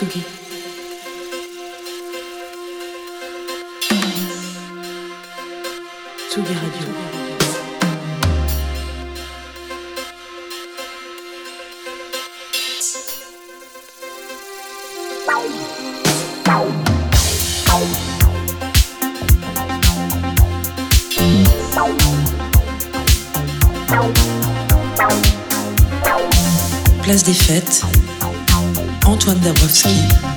Tsugi. Antoine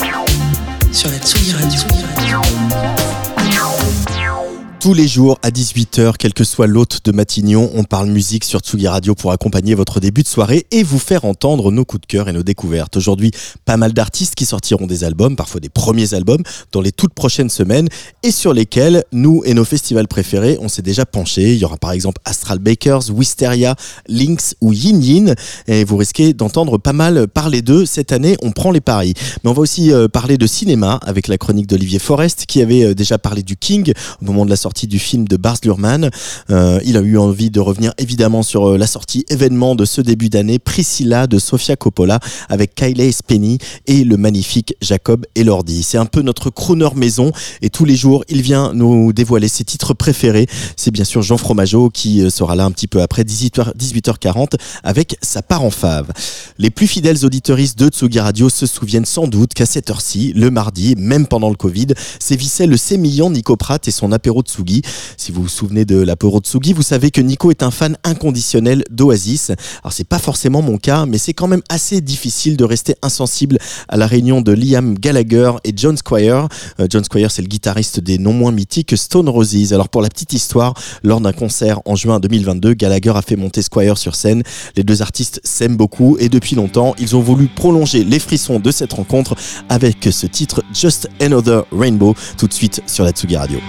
Tous les jours à 18h, quel que soit l'hôte de Matignon, on parle musique sur Tsugi Radio pour accompagner votre début de soirée et vous faire entendre nos coups de cœur et nos découvertes. Aujourd'hui, pas mal d'artistes qui sortiront des albums, parfois des premiers albums, dans les toutes prochaines semaines et sur lesquels nous et nos festivals préférés, on s'est déjà penchés. Il y aura par exemple Astral Bakers, Wisteria, Lynx ou Yin Yin et vous risquez d'entendre pas mal parler d'eux. Cette année, on prend les paris. Mais on va aussi euh, parler de cinéma avec la chronique d'Olivier Forest qui avait euh, déjà parlé du King au moment de la sortie du film de Bars Luhrmann. Euh, il a eu envie de revenir évidemment sur euh, la sortie événement de ce début d'année, Priscilla de Sofia Coppola avec Kylie Spenny et le magnifique Jacob Elordi. C'est un peu notre crooner maison et tous les jours il vient nous dévoiler ses titres préférés. C'est bien sûr Jean Fromageau qui euh, sera là un petit peu après 18h, 18h40 avec sa part en fave. Les plus fidèles auditeuristes de Tsugi Radio se souviennent sans doute qu'à cette heure-ci, le mardi, même pendant le Covid, sévissait le sémillant Nico Pratt et son apéro Tsugi. Si vous vous souvenez de l'apéro Tsugi, vous savez que Nico est un fan inconditionnel d'Oasis. Alors c'est pas forcément mon cas, mais c'est quand même assez difficile de rester insensible à la réunion de Liam Gallagher et John Squire. Euh, John Squire, c'est le guitariste des non moins mythiques Stone Roses. Alors pour la petite histoire, lors d'un concert en juin 2022, Gallagher a fait monter Squire sur scène. Les deux artistes s'aiment beaucoup et depuis longtemps, ils ont voulu prolonger les frissons de cette rencontre avec ce titre Just Another Rainbow tout de suite sur la Tsugi Radio.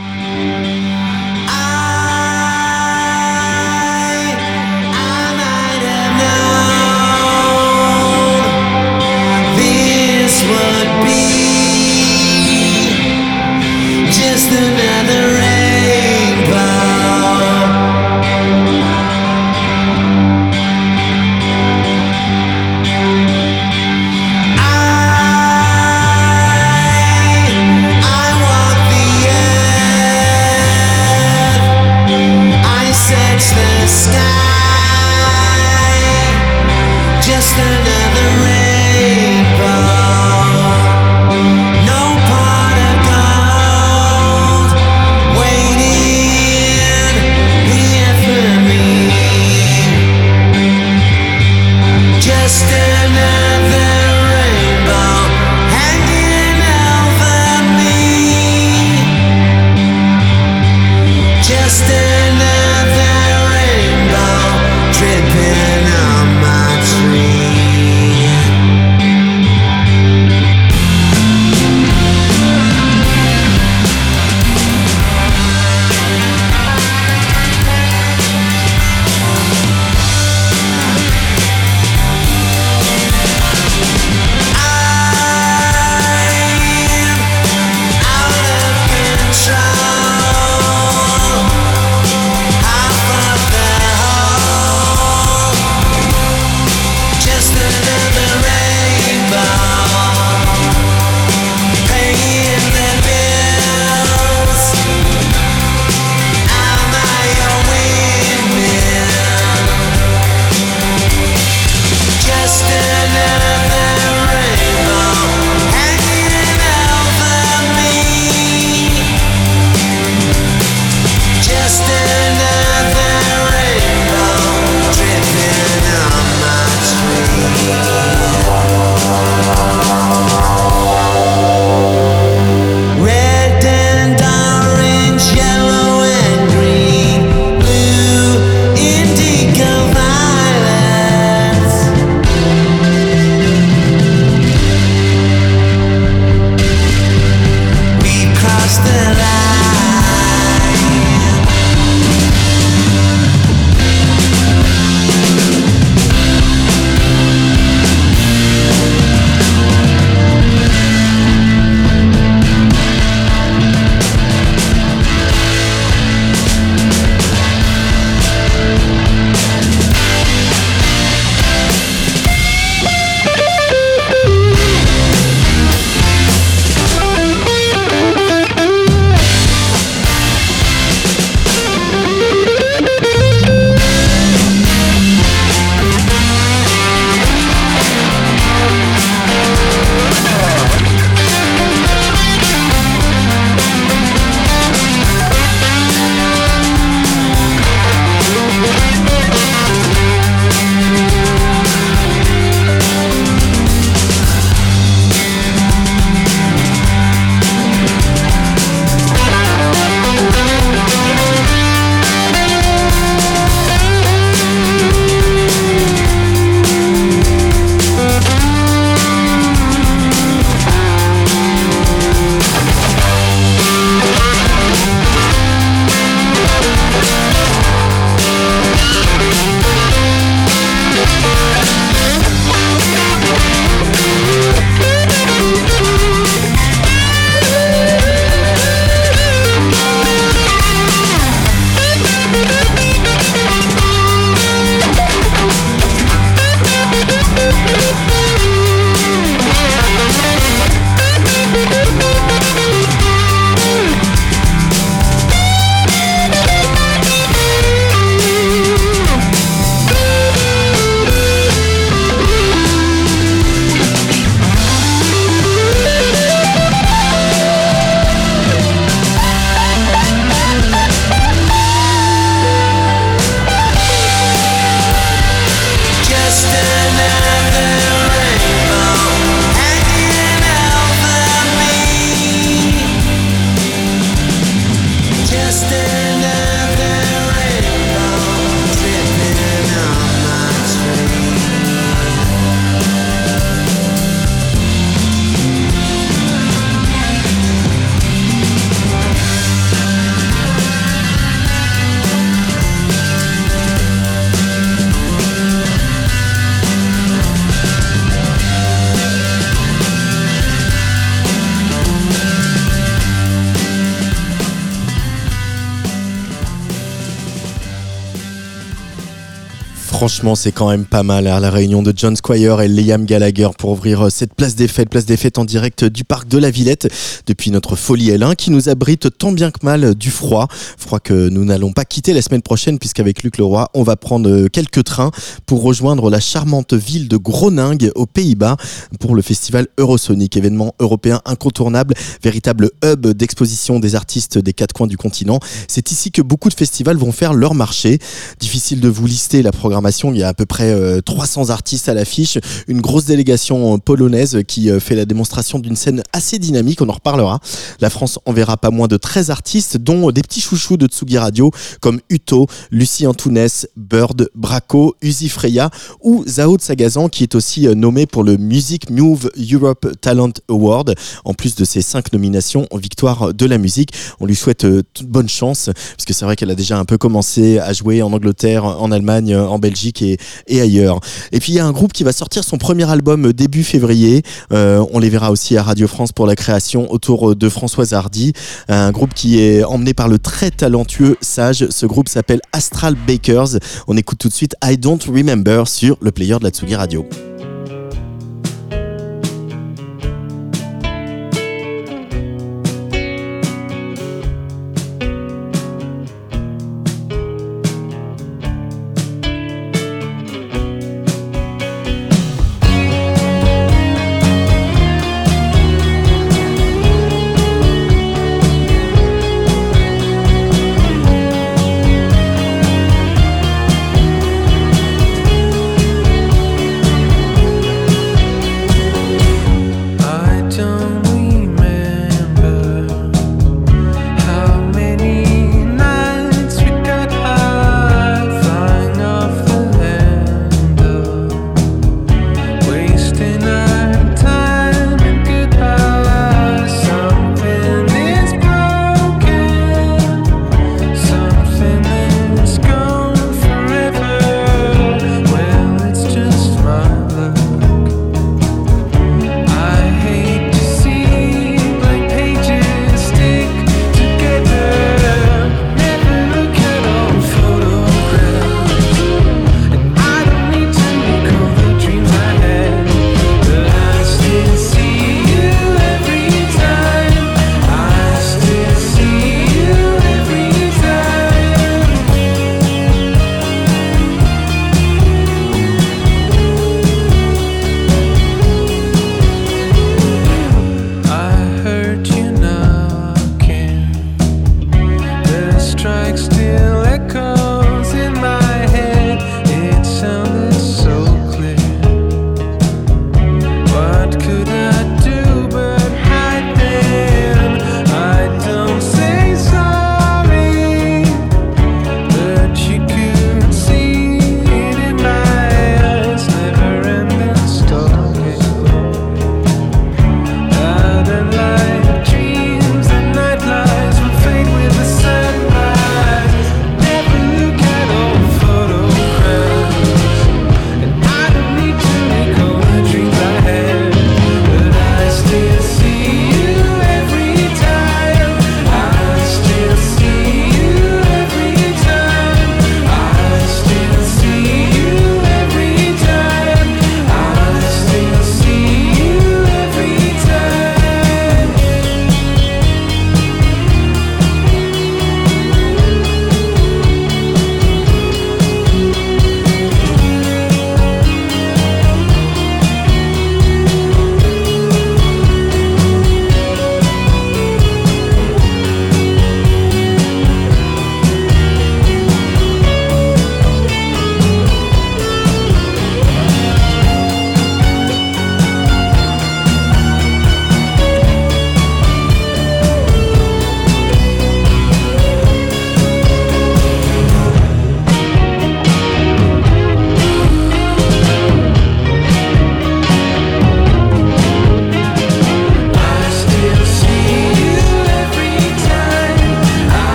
Franchement, c'est quand même pas mal. hein, la réunion de John Squire et Liam Gallagher pour ouvrir euh, cette place des fêtes, place des fêtes en direct du parc de la Villette depuis notre folie L1 qui nous abrite tant bien que mal du froid. Froid que nous n'allons pas quitter la semaine prochaine puisqu'avec Luc Leroy, on va prendre euh, quelques trains pour rejoindre la charmante ville de Groningue aux Pays-Bas pour le festival Eurosonic, événement européen incontournable, véritable hub d'exposition des artistes des quatre coins du continent. C'est ici que beaucoup de festivals vont faire leur marché. Difficile de vous lister la programmation, il y a à peu près euh, 300 artistes à l'affiche, une grosse délégation euh, polonaise qui euh, fait la démonstration d'une scène assez dynamique, on en reparlera. La France enverra pas moins de 13 artistes, dont des petits chouchous de Tsugi Radio comme Uto, Lucie Antounès, Bird, Braco, Uzi Freya ou Zao Sagazan qui est aussi euh, nommé pour le Music Move Europe Talent Award. En plus de ses cinq nominations en victoire de la musique, on lui souhaite euh, bonne chance parce que c'est vrai qu'elle a déjà un peu commencé à jouer en Angleterre, en Allemagne, en Belgique et, ailleurs. Et puis il y a un groupe qui va sortir son premier album début février. Euh, on les verra aussi à Radio France pour la création autour de Françoise Hardy, un groupe qui est emmené par le très talentueux Sage. Ce groupe s'appelle Astral Bakers. On écoute tout de suite I Don't Remember sur le player de la Tsugi Radio.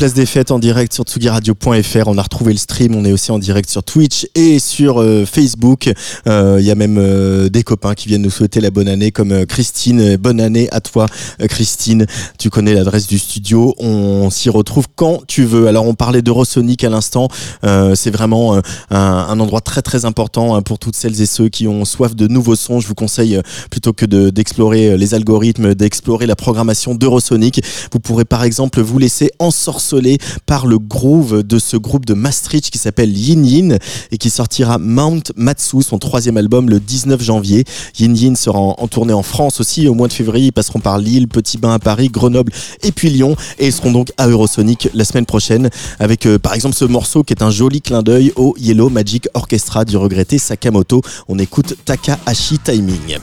Place des Fêtes en direct sur tsugiradio.fr. On a retrouvé le stream. On est aussi en direct sur Twitch et sur euh, Facebook. Euh, Il y a même euh, des copains qui viennent nous souhaiter la bonne année, comme Christine. Bonne année à toi, Christine. Tu connais l'adresse du studio. On s'y retrouve quand tu veux. Alors, on parlait d'Eurosonic à l'instant. C'est vraiment un, endroit très très important hein, pour toutes celles et ceux qui ont soif de nouveaux sons. Je vous conseille plutôt que de- d'explorer les algorithmes, d'explorer la programmation d'Eurosonic. Vous pourrez par exemple vous laisser ensorceler par le groove de ce groupe de Maastricht qui s'appelle Yin Yin et qui sortira Mount Matsu, son troisième album, le 19 janvier. Yin Yin sera en, tournée en France aussi au mois de février. Ils passeront par Lille, Petit Bain à Paris, Grenoble et puis Lyon et ils seront donc à Eurosonic la semaine prochaine avec euh, par exemple ce morceau qui est un joli clin d'œil au Yellow Magic Orchestra du regretté Sakamoto. On écoute Takahashi Timing.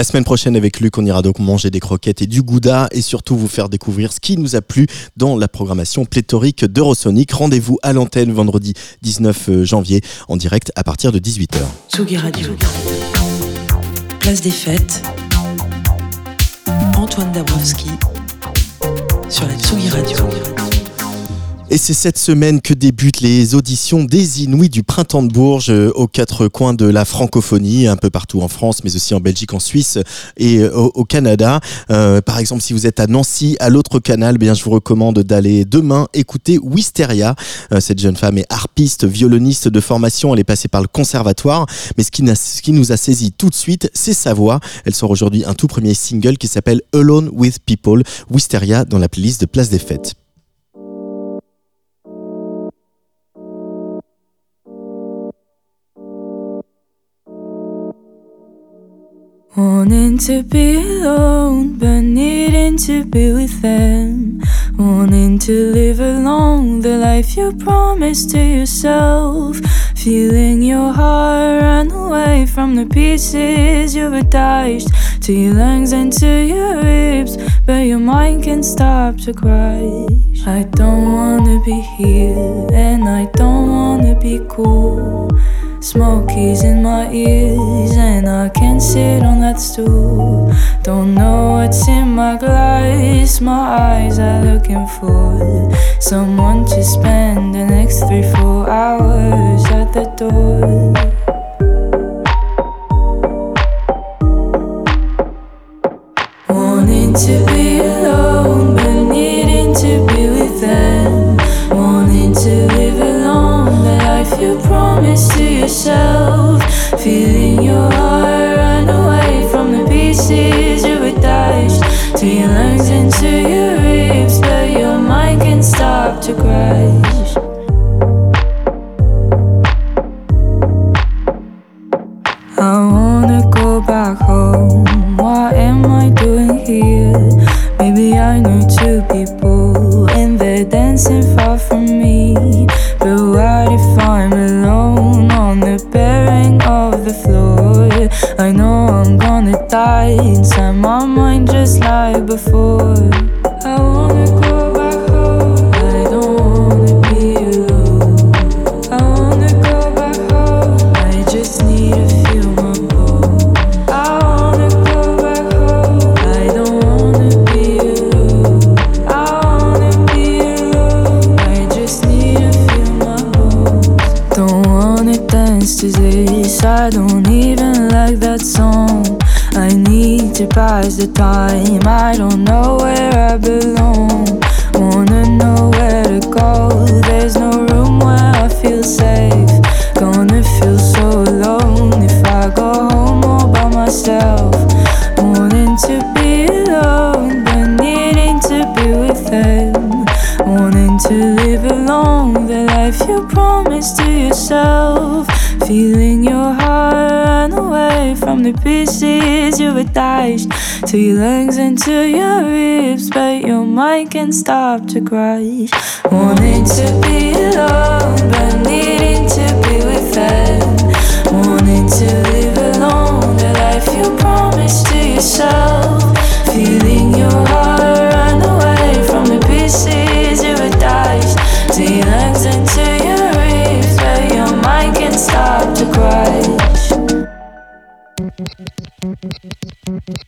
La semaine prochaine avec Luc, on ira donc manger des croquettes et du gouda et surtout vous faire découvrir ce qui nous a plu dans la programmation pléthorique d'Eurosonic. Rendez-vous à l'antenne vendredi 19 euh, janvier en direct à partir de 18h. Tsugi Radio. Place des fêtes. Antoine Dabrowski sur la Tsugi Radio. Et c'est cette semaine que débutent les auditions des Inouïs du Printemps de Bourges euh, aux quatre coins de la francophonie, un peu partout en France, mais aussi en Belgique, en Suisse et euh, au, Canada. Euh, par exemple, si vous êtes à Nancy, à l'autre canal, eh bien je vous recommande d'aller demain écouter Wisteria. Cette jeune femme est harpiste, violoniste de formation. Elle est passée par le conservatoire, mais ce qui nous a saisi tout de suite, c'est sa voix. Elle sort aujourd'hui un tout premier single qui s'appelle Alone with People. Wisteria dans la playlist de Place des Fêtes. Wanting to be alone, but needing to be with them. Wanting to live along the life you promised to yourself. Feeling your heart run away from the pieces you've attached to your lungs and to your ribs, but your mind can't stop to cry. I don't wanna be here, and I don't wanna be cool. Smokies in my ears, and I can't sit on that stool. Don't know what's in my glass, my eyes are looking for someone to spend the next three, four hours at the door. Yourself. Feeling your heart run away from the pieces you attached to your lungs and to your ribs, but your mind can't stop to crash. Feeling your heart run away from the pieces you've attached to your lungs and to your ribs, but your mind can't stop to cry. Wanting to be alone, but needing to be with them. Wanting to live alone, the life you promised to yourself.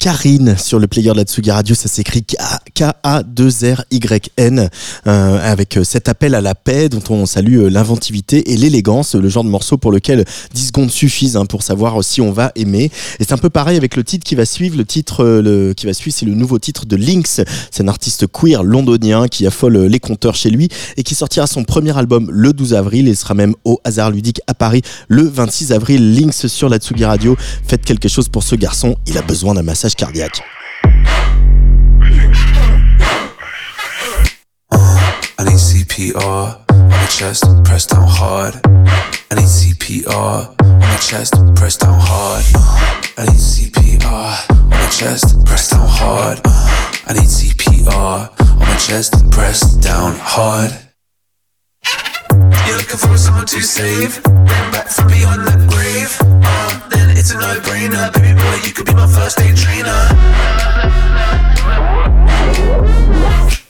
Karine sur le player de la Tsugi Radio. Ça s'écrit K-A-2-R-Y-N euh, avec euh, cet appel à la paix dont on salue euh, l'inventivité et l'élégance, le genre de morceau pour lequel 10 secondes suffisent hein, pour savoir si on va aimer. Et c'est un peu pareil avec le titre qui va suivre. Le titre le, qui va suivre, c'est le nouveau titre de Lynx. C'est un artiste queer londonien qui affole les compteurs chez lui et qui sortira son premier album le 12 avril et sera même au hasard ludique à Paris le 26 avril. Lynx sur la Tsugi Radio. Faites quelque chose pour ce garçon. Il a besoin d'un massage cardiaque. CPR on my chest, press down hard. I need CPR on my chest, press down hard. I need CPR on my chest, press down hard. I need CPR on my chest, press down hard. You're looking for someone to save, bring back from beyond the grave. Uh, then it's a no-brainer, baby boy, you could be my first aid trainer.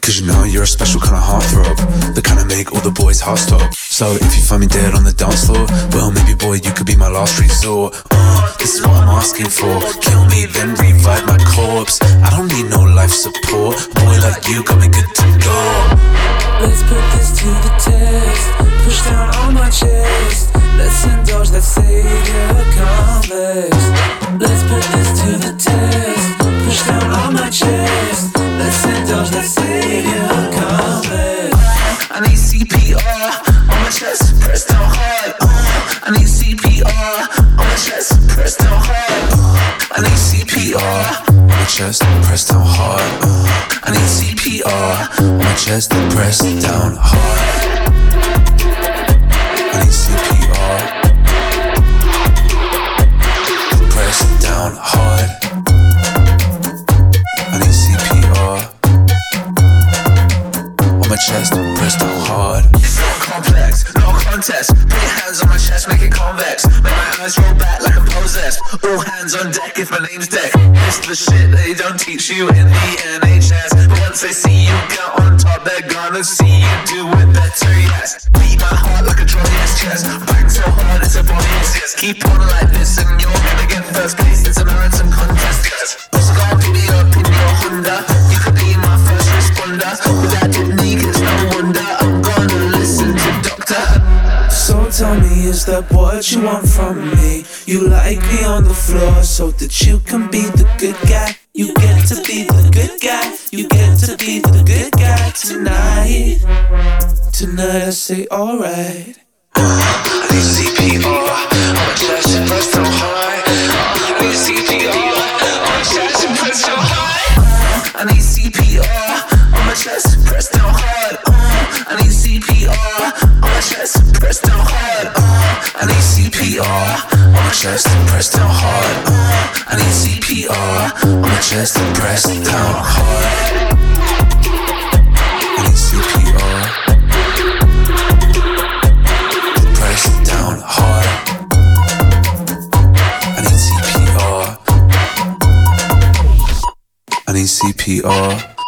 Cause you know you're a special kind of heartthrob The kind of make all the boys hearts stop So if you find me dead on the dance floor Well maybe boy you could be my last resort. Uh, This is what I'm asking for. Kill me then revive my corpse. I don't need no life support. Boy like you got me good to go Let's put this to the test. Push down on my chest. Let's indulge that savior complex. Let's put this to the test. Push down on my chest. Let's indulge that savior complex. I need CPR on my chest, press down hard. Uh, I need CPR chest, press down hard. I need CPR on my chest, press down hard. I need CPR my chest, press down hard. I need CPR. Press down hard. I need CPR on my chest, press down hard. It's not complex, contest. Put your hands on my chest, make it convex. Make my eyes roll back like I'm possessed. All hands on deck if my name's Deck. This the shit they don't teach you in the NHS. But once they see you get on top, they're gonna see you do it better, yes. Beat my heart like a drum his chest. Bang so hard, it's a body yes. Keep on like this and you're gonna get first place. It's a marathon contest, yes. Oscar, pick me up is that what you want from me? You like me on the floor so that you can be the good guy. You get to be the good guy. You get to be the good guy tonight. Tonight I say alright. I need CPR on my chest and press so high. I need CPR press so high. I need CPR on my chest, press down hard. Uh, I need CPR on my chest, press down hard. I need CPR on my chest, and press down hard. Uh, I need CPR on my chest, and press down hard. I need CPR. Press down hard. I need CPR. I need CPR.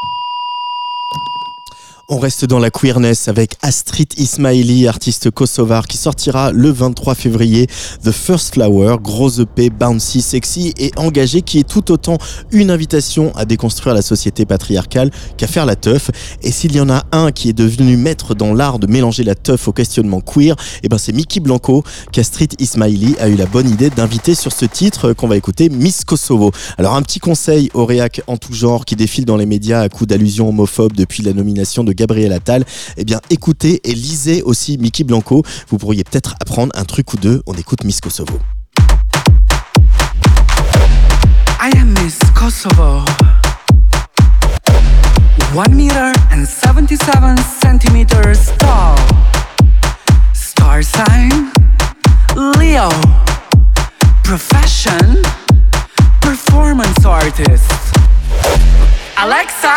On reste dans la queerness avec Astrid Ismaili, artiste kosovar, qui sortira le 23 février The First Flower, gros EP, bouncy, sexy et engagé, qui est tout autant une invitation à déconstruire la société patriarcale qu'à faire la teuf. Et s'il y en a un qui est devenu maître dans l'art de mélanger la teuf au questionnement queer, et ben c'est Mickey Blanco qu'Astrid Ismaili a eu la bonne idée d'inviter sur ce titre qu'on va écouter, Miss Kosovo. Alors un petit conseil au réac en tout genre qui défile dans les médias à coups d'allusions homophobes depuis la nomination de Gabriel Attal, eh bien écoutez et lisez aussi Mickey Blanco. Vous pourriez peut-être apprendre un truc ou deux. On écoute Miss Kosovo. I am Miss Kosovo. One meter and 77 centimeters tall. Star sign Leo. Profession performance artist. Alexa,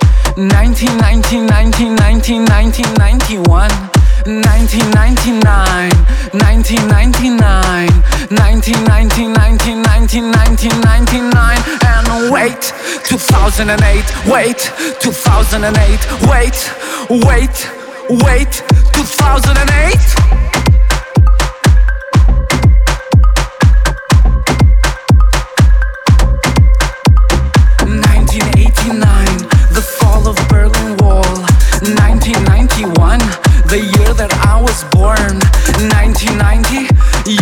1990, 1990, 1991. 1999, 1999, 1990, 1990, 1999, and wait, 2008, wait, 2008, wait, wait, wait, 2008. Was born. 1990,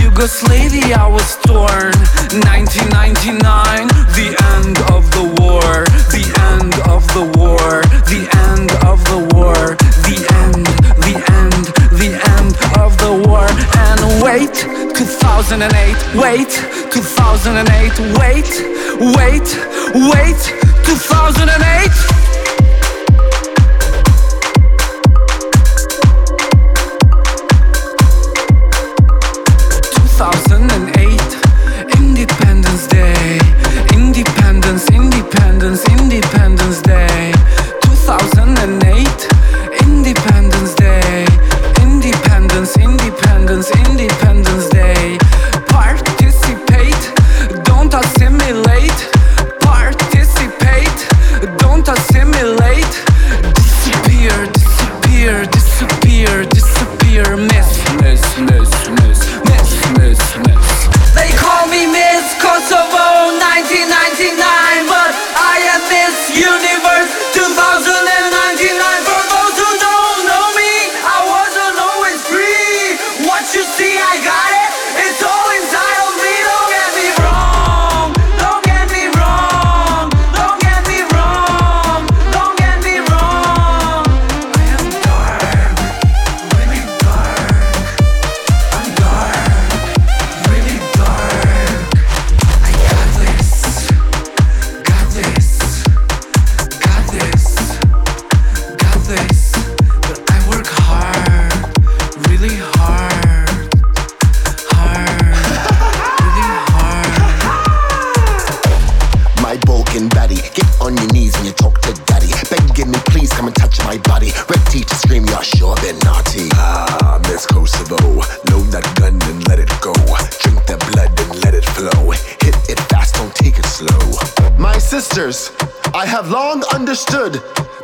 Yugoslavia was torn. 1999, the end of the war. The end of the war. The end of the war. The end, the end, the end of the war. And wait, 2008, wait, 2008, wait, wait, wait, 2008. 2008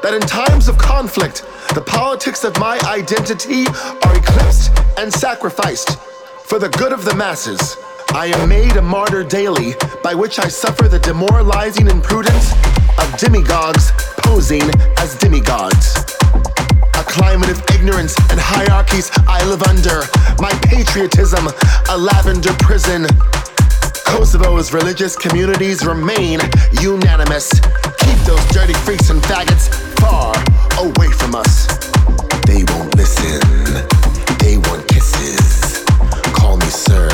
that in times of conflict, the politics of my identity are eclipsed and sacrificed for the good of the masses. I am made a martyr daily, by which I suffer the demoralizing imprudence of demigods posing as demigods. A climate of ignorance and hierarchies I live under. My patriotism, a lavender prison. Kosovo's religious communities remain unanimous. Keep those dirty freaks and faggots far away from us. They won't listen, they want kisses. Call me sir,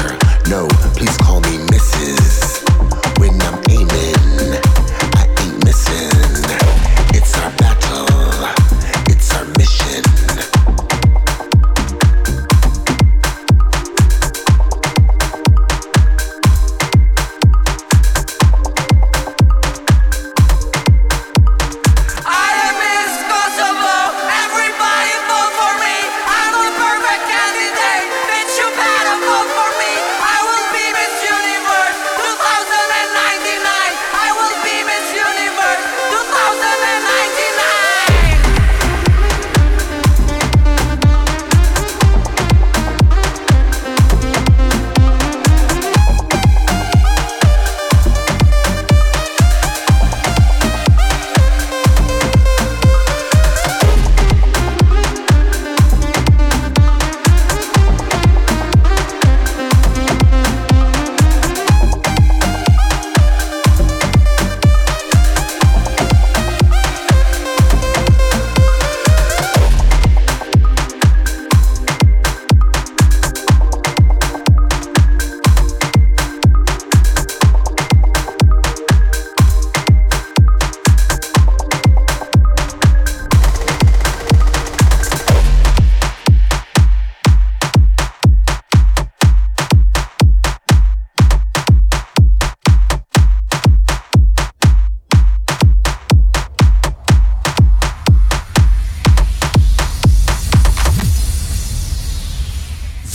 no, please call me Mrs. When I'm aiming,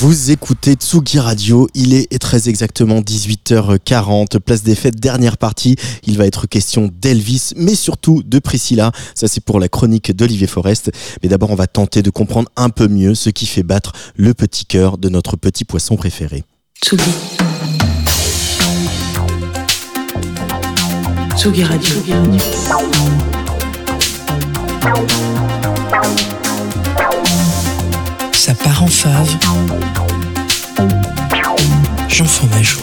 Vous écoutez Tsugi Radio, il est très exactement 18h40, place des fêtes, dernière partie. Il va être question d'Elvis, mais surtout de Priscilla. Ça c'est pour la chronique d'Olivier Forest. Mais d'abord on va tenter de comprendre un peu mieux ce qui fait battre le petit cœur de notre petit poisson préféré. Tsugi. Tsugi Radio. Ça part en fave. Jean Fromageau.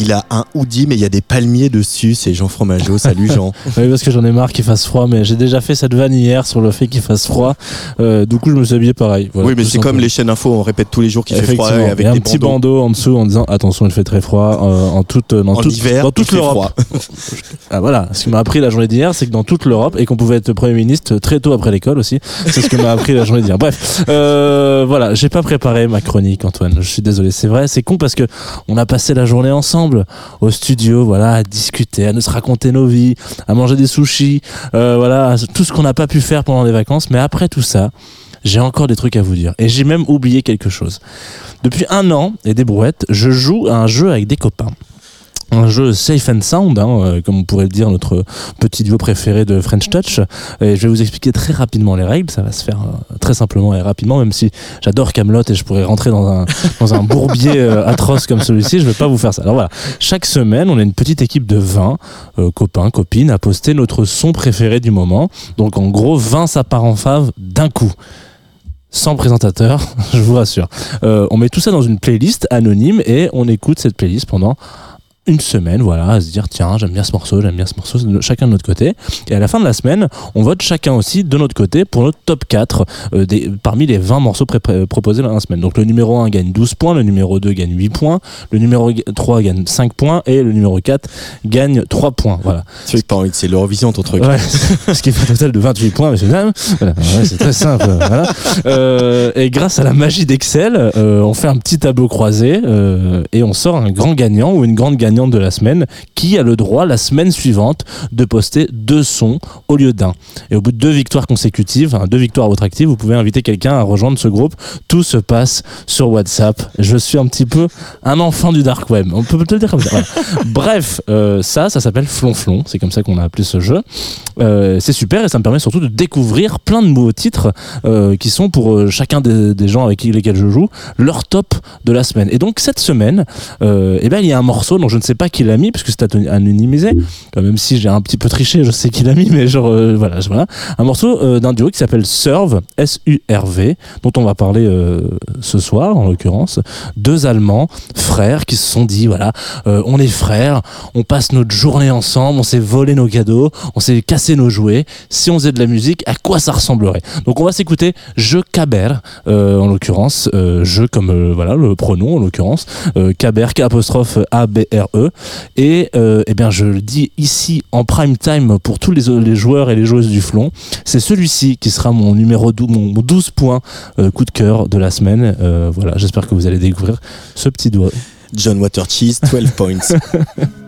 Il a un hoodie, mais il y a des palmiers dessus. C'est Jean Fromageau. Salut Jean. Oui, parce que j'en ai marre qu'il fasse froid, mais j'ai déjà fait cette vanne hier sur le fait qu'il fasse froid. Euh, du coup, je me suis habillé pareil. Voilà, oui, mais c'est comme les chaînes info, on répète tous les jours qu'il fait froid Effectivement. avec et un des petit bandeaux. bandeau en dessous en disant attention, il fait très froid euh, en toute dans En toute hiver, dans toute l'Europe. Ah voilà, ce qui m'a appris la journée d'hier, c'est que dans toute l'Europe et qu'on pouvait être premier ministre très tôt après l'école aussi. C'est ce que m'a appris la journée d'hier. Bref, euh, voilà, j'ai pas préparé ma chronique, Antoine. Je suis désolé. C'est vrai, c'est con parce que on a passé la journée ensemble au studio, voilà, à discuter, à nous raconter nos vies, à manger des sushis, euh, voilà, tout ce qu'on n'a pas pu faire pendant les vacances. Mais après tout ça, j'ai encore des trucs à vous dire. Et j'ai même oublié quelque chose. Depuis un an et des brouettes, je joue à un jeu avec des copains. Un jeu safe and sound, hein, euh, comme on pourrait le dire, notre petit duo préféré de French Touch. Et je vais vous expliquer très rapidement les règles. Ça va se faire euh, très simplement et rapidement, même si j'adore Camelot et je pourrais rentrer dans un, dans un bourbier euh, atroce comme celui-ci. Je vais pas vous faire ça. Alors voilà. Chaque semaine, on a une petite équipe de 20 euh, copains, copines à poster notre son préféré du moment. Donc en gros, 20 ça en fave d'un coup sans présentateur, je vous rassure. Euh, on met tout ça dans une playlist anonyme et on écoute cette playlist pendant une semaine, voilà, à se dire tiens, j'aime bien ce morceau, j'aime bien ce morceau, chacun de notre côté. Et à la fin de la semaine, on vote chacun aussi de notre côté pour notre top 4 euh, des, parmi les 20 morceaux proposés dans la semaine. Donc le numéro 1 gagne 12 points, le numéro 2 gagne 8 points, le numéro 3 gagne 5 points et le numéro 4 gagne 3 points. Voilà. C'est pas envie, c'est l'Eurovision ton truc. Ouais, ce qui fait un total de 28 points, monsieur. Voilà, ouais, c'est très simple. voilà. Euh, et grâce à la magie d'Excel, euh, on fait un petit tableau croisé euh, et on sort un grand gagnant ou une grande gagnante de la semaine qui a le droit la semaine suivante de poster deux sons au lieu d'un. Et au bout de deux victoires consécutives, enfin, deux victoires à votre active, vous pouvez inviter quelqu'un à rejoindre ce groupe. Tout se passe sur WhatsApp. Je suis un petit peu un enfant du dark web. On peut peut le dire comme ça. Voilà. Bref, euh, ça, ça s'appelle Flonflon. C'est comme ça qu'on a appelé ce jeu. Euh, c'est super et ça me permet surtout de découvrir plein de nouveaux titres euh, qui sont pour euh, chacun des, des gens avec lesquels je joue leur top de la semaine. Et donc cette semaine, eh ben, il y a un morceau dont je ne sais pas qui l'a mis puisque c'est aton- anonymisé. Même si j'ai un petit peu triché, je sais qui l'a mis, mais genre euh, voilà, voilà, un morceau euh, d'un duo qui s'appelle Serve, S-U-R-V, dont on va parler euh, ce soir en l'occurrence. Deux Allemands, frères, qui se sont dit voilà, on est frères, on passe notre journée ensemble, on s'est volé nos cadeaux, on s'est cassé nos jouets. Si on faisait de la musique, à quoi ça ressemblerait? Donc on va s'écouter Je Caber, en l'occurrence, je comme voilà le pronom en l'occurrence, Caber, K apostrophe A Et euh, eh bien je le dis ici en prime time pour tous les, les joueurs et les joueuses du Flon, c'est celui-ci qui sera mon numéro 12, mon 12 points euh, coup de cœur de la semaine. Euh, voilà, j'espère que vous allez découvrir ce petit doigt. John Watercheese, 12 points.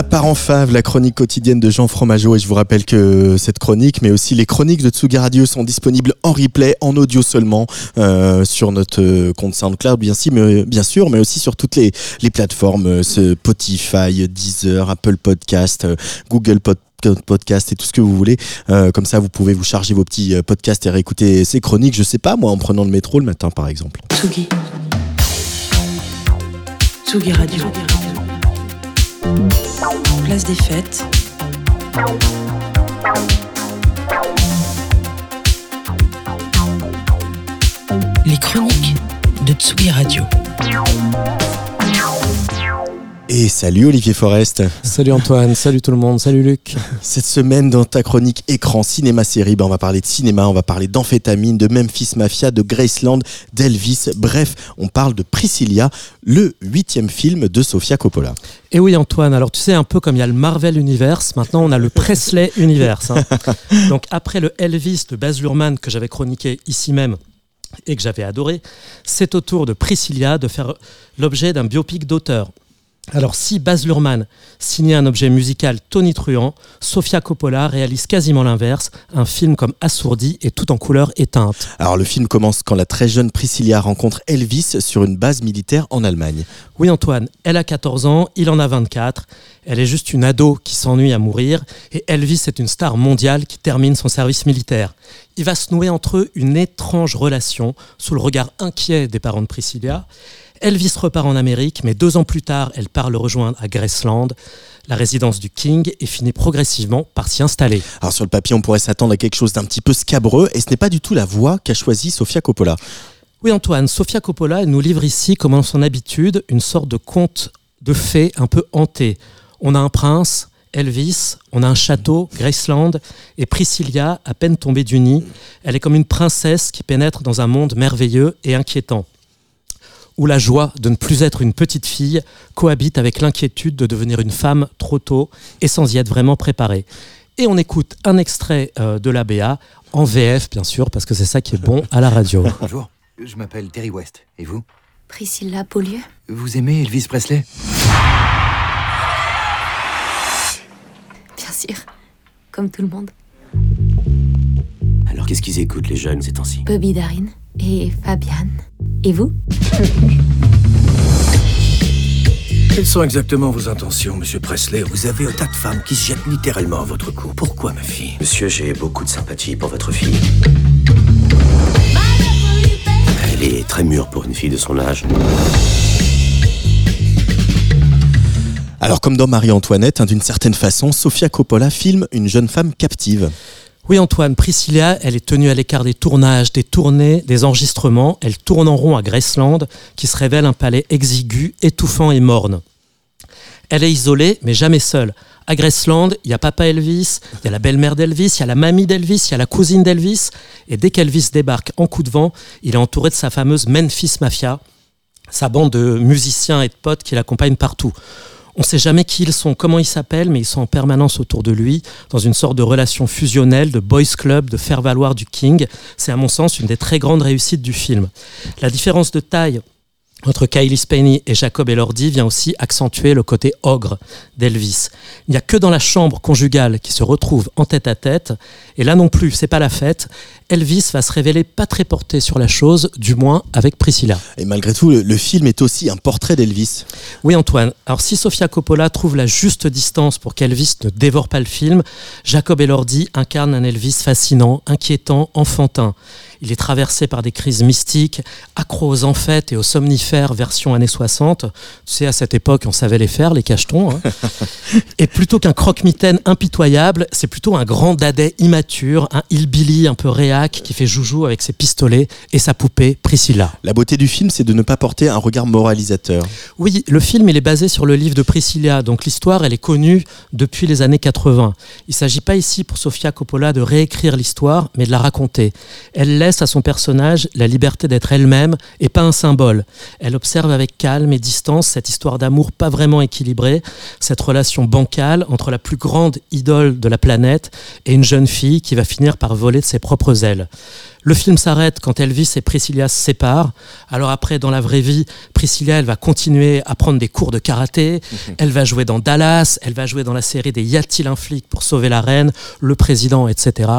Ça part en fave, la chronique quotidienne de Jean Fromageau. Et je vous rappelle que cette chronique, mais aussi les chroniques de Tsugi Radio sont disponibles en replay, en audio seulement, euh, sur notre euh, compte SoundCloud, mais, bien sûr, mais aussi sur toutes les, plateformes, euh, Spotify, Deezer, Apple Podcast, euh, Google Podcast et tout ce que vous voulez Euh, comme ça vous pouvez vous charger vos petits euh, podcasts et réécouter ces chroniques je sais pas moi en prenant le métro le matin par exemple Tsugi. Tsugi Radio. Place des fêtes. Les chroniques de Tsugi Radio. Et salut Olivier Forest Salut Antoine, salut tout le monde, salut Luc. Cette semaine, dans ta chronique écran cinéma-série, ben, on va parler de cinéma, on va parler d'amphétamine, de Memphis Mafia, de Graceland, d'Elvis. Bref, on parle de Priscilla, le huitième film de Sofia Coppola. Et oui Antoine, alors tu sais, un peu comme il y a le Marvel Universe, maintenant on a le Presley Universe. hein. Donc après le Elvis de Baz Luhrmann que j'avais chroniqué ici même et que j'avais adoré, c'est au tour de Priscilla de faire l'objet d'un biopic d'auteur. Alors si Baz Luhrmann signait un objet musical tonitruant, Sofia Coppola réalise quasiment l'inverse, un film comme assourdi et tout en couleur éteinte. Alors le film commence quand la très jeune Priscilla rencontre Elvis sur une base militaire en Allemagne. Oui Antoine, elle a 14 ans, il en a 24. Elle est juste une ado qui s'ennuie à mourir et Elvis est une star mondiale qui termine son service militaire. Il va se nouer entre eux une étrange relation sous le regard inquiet des parents de Priscilla. Elvis repart en Amérique, mais deux ans plus tard, elle part le rejoindre à Graceland, la résidence du King, et finit progressivement par s'y installer. Alors sur le papier, on pourrait s'attendre à quelque chose d'un petit peu scabreux, et ce n'est pas du tout la voie qu'a choisie Sofia Coppola. Oui Antoine, Sofia Coppola nous livre ici, comme en son habitude, une sorte de conte de fées un peu hanté. On a un prince, Elvis, on a un château, Graceland, et Priscilla, à peine tombée du nid, elle est comme une princesse qui pénètre dans un monde merveilleux et inquiétant, où la joie de ne plus être une petite fille cohabite avec l'inquiétude de devenir une femme trop tôt et sans y être vraiment préparée. Et on écoute un extrait euh, de la BA, en VF bien sûr, parce que c'est ça qui est bon à la radio. Bonjour, je m'appelle Terry West. Et vous? Priscilla Beaulieu Vous aimez Elvis Presley? Bien sûr. Comme tout le monde. Alors qu'est-ce qu'ils écoutent les jeunes ces temps-ci? Bobby Darin et Fabian. Et vous Quelles sont exactement vos intentions, monsieur Presley Vous avez un tas de femmes qui se jettent littéralement à votre cou. Pourquoi, ma fille Monsieur, j'ai beaucoup de sympathie pour votre fille. Elle est très mûre pour une fille de son âge. Alors comme dans Marie-Antoinette, hein, d'une certaine façon, Sofia Coppola filme une jeune femme captive. Oui Antoine, Priscilla, elle est tenue à l'écart des tournages, des tournées, des enregistrements. Elle tourne en rond à Graceland, qui se révèle un palais exigu, étouffant et morne. Elle est isolée, mais jamais seule. À Graceland, il y a papa Elvis, il y a la belle-mère d'Elvis, il y a la mamie d'Elvis, il y a la cousine d'Elvis. Et dès qu'Elvis débarque en coup de vent, il est entouré de sa fameuse Memphis Mafia, sa bande de musiciens et de potes qui l'accompagnent partout. On ne sait jamais qui ils sont, comment ils s'appellent, mais ils sont en permanence autour de lui, dans une sorte de relation fusionnelle, de boys club, de faire valoir du king. C'est à mon sens une des très grandes réussites du film. La différence de taille entre Kylie Spenny et Jacob Elordi vient aussi accentuer le côté ogre d'Elvis. Il n'y a que dans la chambre conjugale qui se retrouve en tête à tête, et là non plus, c'est pas la fête. Elvis va se révéler pas très porté sur la chose, du moins avec Priscilla. Et malgré tout, le, le film est aussi un portrait d'Elvis. Oui Antoine, alors si Sofia Coppola trouve la juste distance pour qu'Elvis ne dévore pas le film, Jacob Elordi incarne un Elvis fascinant, inquiétant, enfantin. Il est traversé par des crises mystiques, accro aux amphètes et aux somnifères version années 60. Tu sais, à cette époque, on savait les faire, les cachetons. hein. et plutôt qu'un croque-mitaine impitoyable, c'est plutôt un grand dadais immature, un hillbilly un peu qui fait joujou avec ses pistolets et sa poupée Priscilla. La beauté du film, c'est de ne pas porter un regard moralisateur. Oui, le film il est basé sur le livre de Priscilla, donc l'histoire elle est connue depuis les années 80. Il ne s'agit pas ici pour Sofia Coppola de réécrire l'histoire, mais de la raconter. Elle laisse à son personnage la liberté d'être elle-même et pas un symbole. Elle observe avec calme et distance cette histoire d'amour pas vraiment équilibrée, cette relation bancale entre la plus grande idole de la planète et une jeune fille qui va finir par voler de ses propres ailes. Le film s'arrête quand Elvis et Priscilla se séparent. Alors après, dans la vraie vie, Priscilla, elle va continuer à prendre des cours de karaté. Elle va jouer dans Dallas. Elle va jouer dans la série des Y a-t-il un flic pour sauver la reine, le président, etc.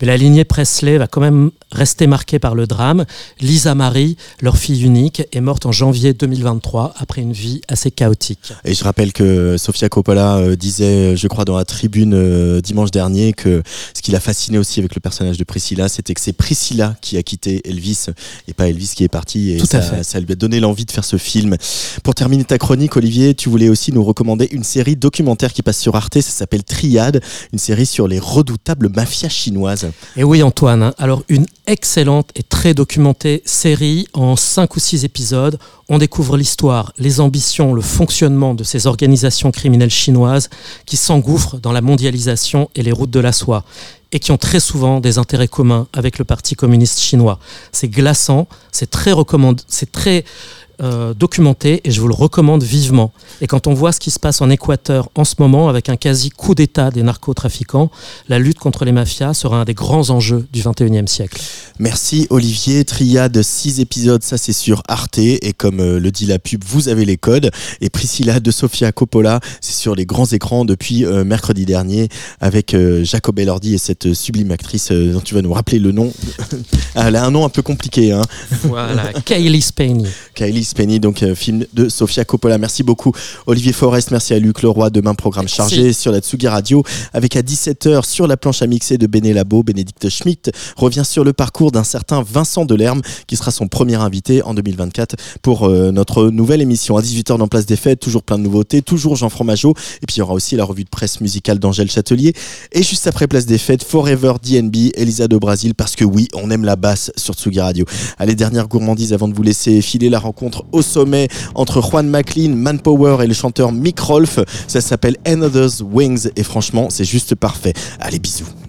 Mais la lignée Presley va quand même rester marquée par le drame. Lisa Marie, leur fille unique, est morte en janvier 2023 après une vie assez chaotique. Et je rappelle que Sofia Coppola euh, disait, je crois, dans la tribune euh, dimanche dernier, que ce qui l'a fasciné aussi avec le personnage de Priscilla, c'était que c'est Priscilla qui a quitté Elvis et pas Elvis qui est parti. Et Tout à ça, fait. ça lui a donné l'envie de faire ce film. Pour terminer ta chronique, Olivier, tu voulais aussi nous recommander une série documentaire qui passe sur Arte. Ça s'appelle Triade, une série sur les redoutables mafias chinoises. Et oui Antoine, hein. alors une excellente et très documentée série en 5 ou 6 épisodes. On découvre l'histoire, les ambitions, le fonctionnement de ces organisations criminelles chinoises qui s'engouffrent dans la mondialisation et les routes de la soie et qui ont très souvent des intérêts communs avec le Parti communiste chinois. C'est glaçant, c'est très recommandé, c'est très euh, documenté et je vous le recommande vivement. Et quand on voit ce qui se passe en Équateur en ce moment avec un quasi coup d'État des narcotrafiquants, la lutte contre les mafias sera un des grands enjeux du 21e siècle. Merci Olivier. Triade, 6 épisodes, ça c'est sur Arte. Et comme euh, le dit la pub, vous avez les codes. Et Priscilla de Sofia Coppola, c'est sur les grands écrans depuis euh, mercredi dernier avec Jacob Elordi et cette sublime actrice dont tu vas nous rappeler le nom. Elle a un nom un peu compliqué. Hein. Voilà, Kaylee Spaney. Kylie Spenny, donc euh, film de Sofia Coppola. Merci beaucoup Olivier Forest, merci à Luc Leroy. Demain programme chargé sur la Tsugi Radio avec à 17h sur la planche à mixer de Béné Labo. Bénédicte Schmitt revient sur le parcours d'un certain Vincent Delerme qui sera son premier invité en 2024 pour euh, notre nouvelle émission. À 18h dans Place des Fêtes, toujours plein de nouveautés, toujours Jean Fromageau. Et puis il y aura aussi la revue de presse musicale d'Angèle Châtelier. Et juste après Place des Fêtes, Forever DNB, Elisa de Brasil, parce que oui, on aime la basse sur Tsugi Radio. Allez, dernière gourmandise avant de vous laisser filer la rencontre au sommet entre Juan McLean, Manpower et le chanteur Mick Rolfe. Ça s'appelle Another's Wings et franchement, c'est juste parfait. Allez, bisous.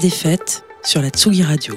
Des fêtes sur la Tsugi Radio.